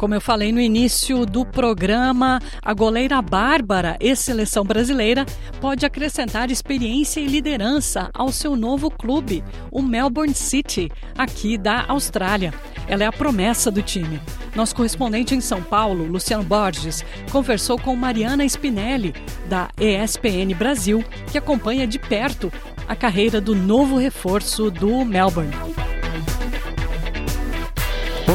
Como eu falei no início do programa, a goleira Bárbara, ex-seleção brasileira, pode acrescentar experiência e liderança ao seu novo clube, o Melbourne City, aqui da Austrália. Ela é a promessa do time. Nosso correspondente em São Paulo, Luciano Borges, conversou com Mariana Spinelli, da ESPN Brasil, que acompanha de perto a carreira do novo reforço do Melbourne.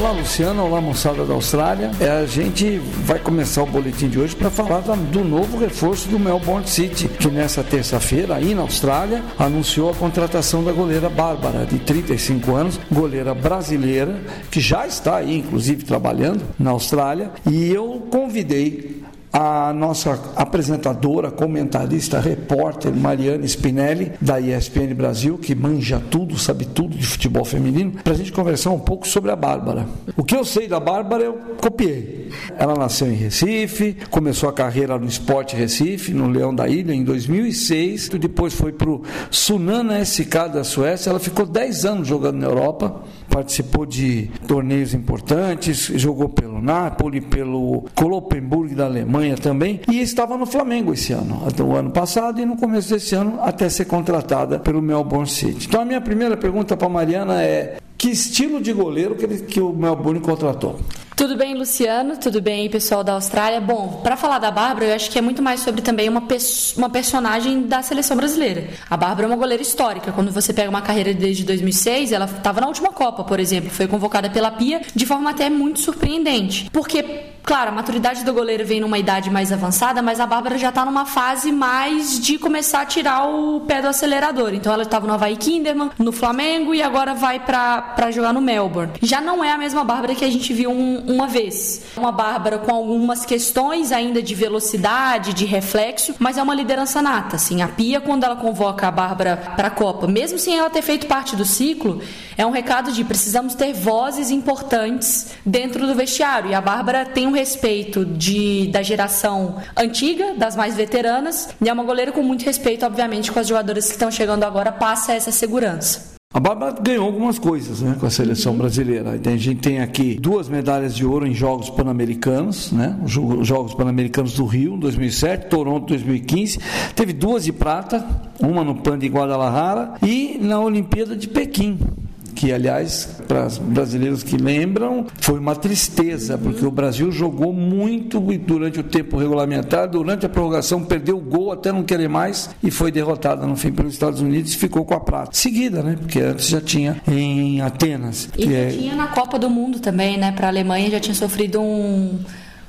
Olá, Luciana. Olá, moçada da Austrália. É, a gente vai começar o boletim de hoje para falar do novo reforço do Melbourne City, que nessa terça-feira, aí na Austrália, anunciou a contratação da goleira Bárbara, de 35 anos, goleira brasileira, que já está aí, inclusive, trabalhando na Austrália. E eu convidei a nossa apresentadora, comentarista, repórter Mariana Spinelli, da ESPN Brasil, que manja tudo, sabe tudo de futebol feminino, para a gente conversar um pouco sobre a Bárbara. O que eu sei da Bárbara, eu copiei. Ela nasceu em Recife, começou a carreira no Esporte Recife, no Leão da Ilha, em 2006. Depois foi para o Sunana SK da Suécia. Ela ficou 10 anos jogando na Europa participou de torneios importantes, jogou pelo Napoli, pelo Kloppenburg da Alemanha também, e estava no Flamengo esse ano, até o ano passado e no começo desse ano, até ser contratada pelo Melbourne City. Então a minha primeira pergunta para Mariana é: que estilo de goleiro que, ele, que o Melbourne contratou? Tudo bem, Luciano? Tudo bem, pessoal da Austrália? Bom, para falar da Bárbara, eu acho que é muito mais sobre também uma, uma personagem da seleção brasileira. A Bárbara é uma goleira histórica. Quando você pega uma carreira desde 2006, ela estava na última Copa, por exemplo, foi convocada pela Pia de forma até muito surpreendente. Porque Claro, a maturidade do goleiro vem numa idade mais avançada, mas a Bárbara já está numa fase mais de começar a tirar o pé do acelerador. Então ela estava no Havaí Kinderman, no Flamengo e agora vai para jogar no Melbourne. Já não é a mesma Bárbara que a gente viu um, uma vez. Uma Bárbara com algumas questões ainda de velocidade, de reflexo, mas é uma liderança nata. Assim, a Pia, quando ela convoca a Bárbara para a Copa, mesmo sem ela ter feito parte do ciclo, é um recado de precisamos ter vozes importantes dentro do vestiário. E a Bárbara tem um respeito de, da geração antiga, das mais veteranas, e é uma goleira com muito respeito, obviamente, com as jogadoras que estão chegando agora, passa essa segurança. A Bárbara ganhou algumas coisas né, com a seleção brasileira. A gente tem aqui duas medalhas de ouro em Jogos Pan-Americanos, né, os Jogos Pan-Americanos do Rio, 2007, Toronto, 2015. Teve duas de prata, uma no Pan de Guadalajara e na Olimpíada de Pequim, que aliás, para os brasileiros que lembram, foi uma tristeza, porque o Brasil jogou muito durante o tempo regulamentar, durante a prorrogação perdeu o gol até não querer mais e foi derrotada no fim pelos Estados Unidos e ficou com a prata. Seguida, né? Porque antes já tinha em Atenas. E já é... tinha na Copa do Mundo também, né? Para a Alemanha já tinha sofrido um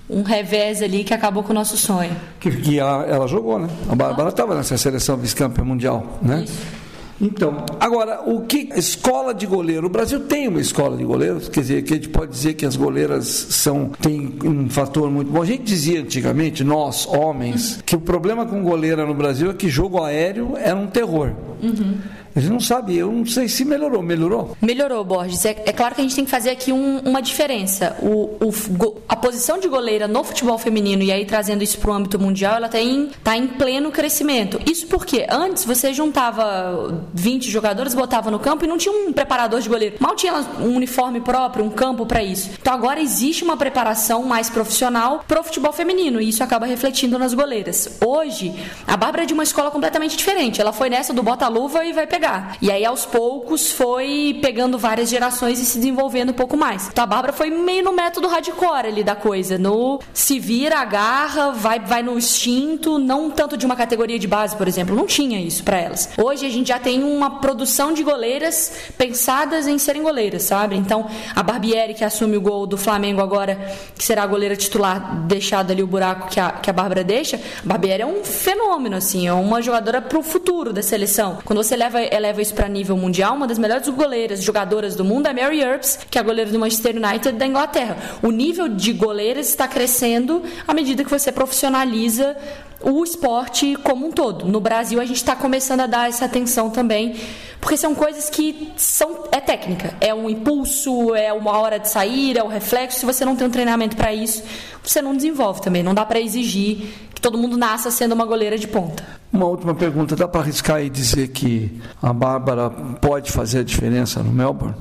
um revés ali que acabou com o nosso sonho. Que, que ela, ela, jogou, né? A Bárbara estava nessa seleção vice-campeã mundial, né? Isso. Então, agora, o que escola de goleiro? O Brasil tem uma escola de goleiros, quer dizer, que a gente pode dizer que as goleiras são têm um fator muito bom. A gente dizia antigamente, nós, homens, que o problema com goleira no Brasil é que jogo aéreo era um terror. Uhum. A gente não sabe, eu não sei se melhorou. Melhorou? Melhorou, Borges. É, é claro que a gente tem que fazer aqui um, uma diferença. O, o, a posição de goleira no futebol feminino, e aí trazendo isso para o âmbito mundial, ela está em, tá em pleno crescimento. Isso porque antes você juntava 20 jogadores, botava no campo e não tinha um preparador de goleiro. Mal tinha um uniforme próprio, um campo para isso. Então agora existe uma preparação mais profissional para o futebol feminino e isso acaba refletindo nas goleiras. Hoje, a Bárbara é de uma escola completamente diferente. Ela foi nessa do bota-luva e vai pegar pegar. E aí, aos poucos, foi pegando várias gerações e se desenvolvendo um pouco mais. Então, a Bárbara foi meio no método hardcore ali da coisa. No se vira, agarra, vai, vai no instinto, não tanto de uma categoria de base, por exemplo. Não tinha isso para elas. Hoje, a gente já tem uma produção de goleiras pensadas em serem goleiras, sabe? Então, a Barbieri, que assume o gol do Flamengo agora, que será a goleira titular, deixado ali o buraco que a, que a Bárbara deixa, a Barbieri é um fenômeno, assim, é uma jogadora pro futuro da seleção. Quando você leva eleva isso para nível mundial, uma das melhores goleiras, jogadoras do mundo é Mary Earps, que é a goleira do Manchester United da Inglaterra. O nível de goleiras está crescendo à medida que você profissionaliza o esporte como um todo. No Brasil, a gente está começando a dar essa atenção também, porque são coisas que são é técnica, é um impulso, é uma hora de sair, é o reflexo. Se você não tem um treinamento para isso, você não desenvolve também. Não dá para exigir todo mundo nasça sendo uma goleira de ponta. Uma última pergunta: dá para arriscar e dizer que a Bárbara pode fazer a diferença no Melbourne?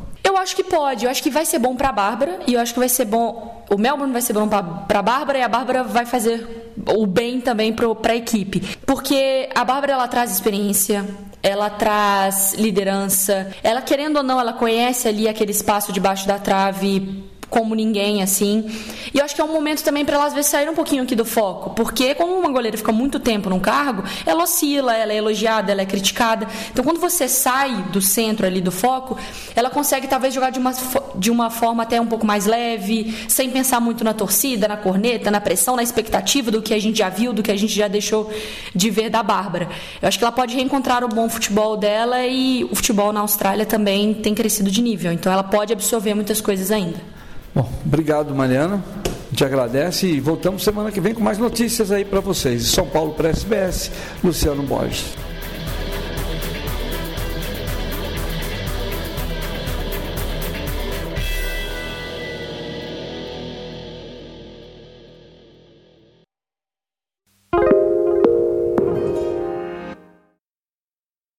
acho que pode, eu acho que vai ser bom para a Bárbara e eu acho que vai ser bom. O Melbourne vai ser bom para a Bárbara e a Bárbara vai fazer o bem também para a equipe. Porque a Bárbara ela traz experiência, ela traz liderança, ela querendo ou não, ela conhece ali aquele espaço debaixo da trave como ninguém, assim. E eu acho que é um momento também para ela às vezes sair um pouquinho aqui do foco, porque como uma goleira fica muito tempo num cargo, ela oscila, ela é elogiada, ela é criticada. Então quando você sai do centro ali do foco, ela consegue talvez jogar de uma, de uma forma até um pouco mais leve, sem pensar muito na torcida, na corneta, na pressão, na expectativa do que a gente já viu, do que a gente já deixou de ver da Bárbara. Eu acho que ela pode reencontrar o bom futebol dela e o futebol na Austrália também tem crescido de nível, então ela pode absorver muitas coisas ainda. Bom, obrigado, Mariana. Te agradece e voltamos semana que vem com mais notícias aí para vocês. São Paulo para SBS, Luciano Borges.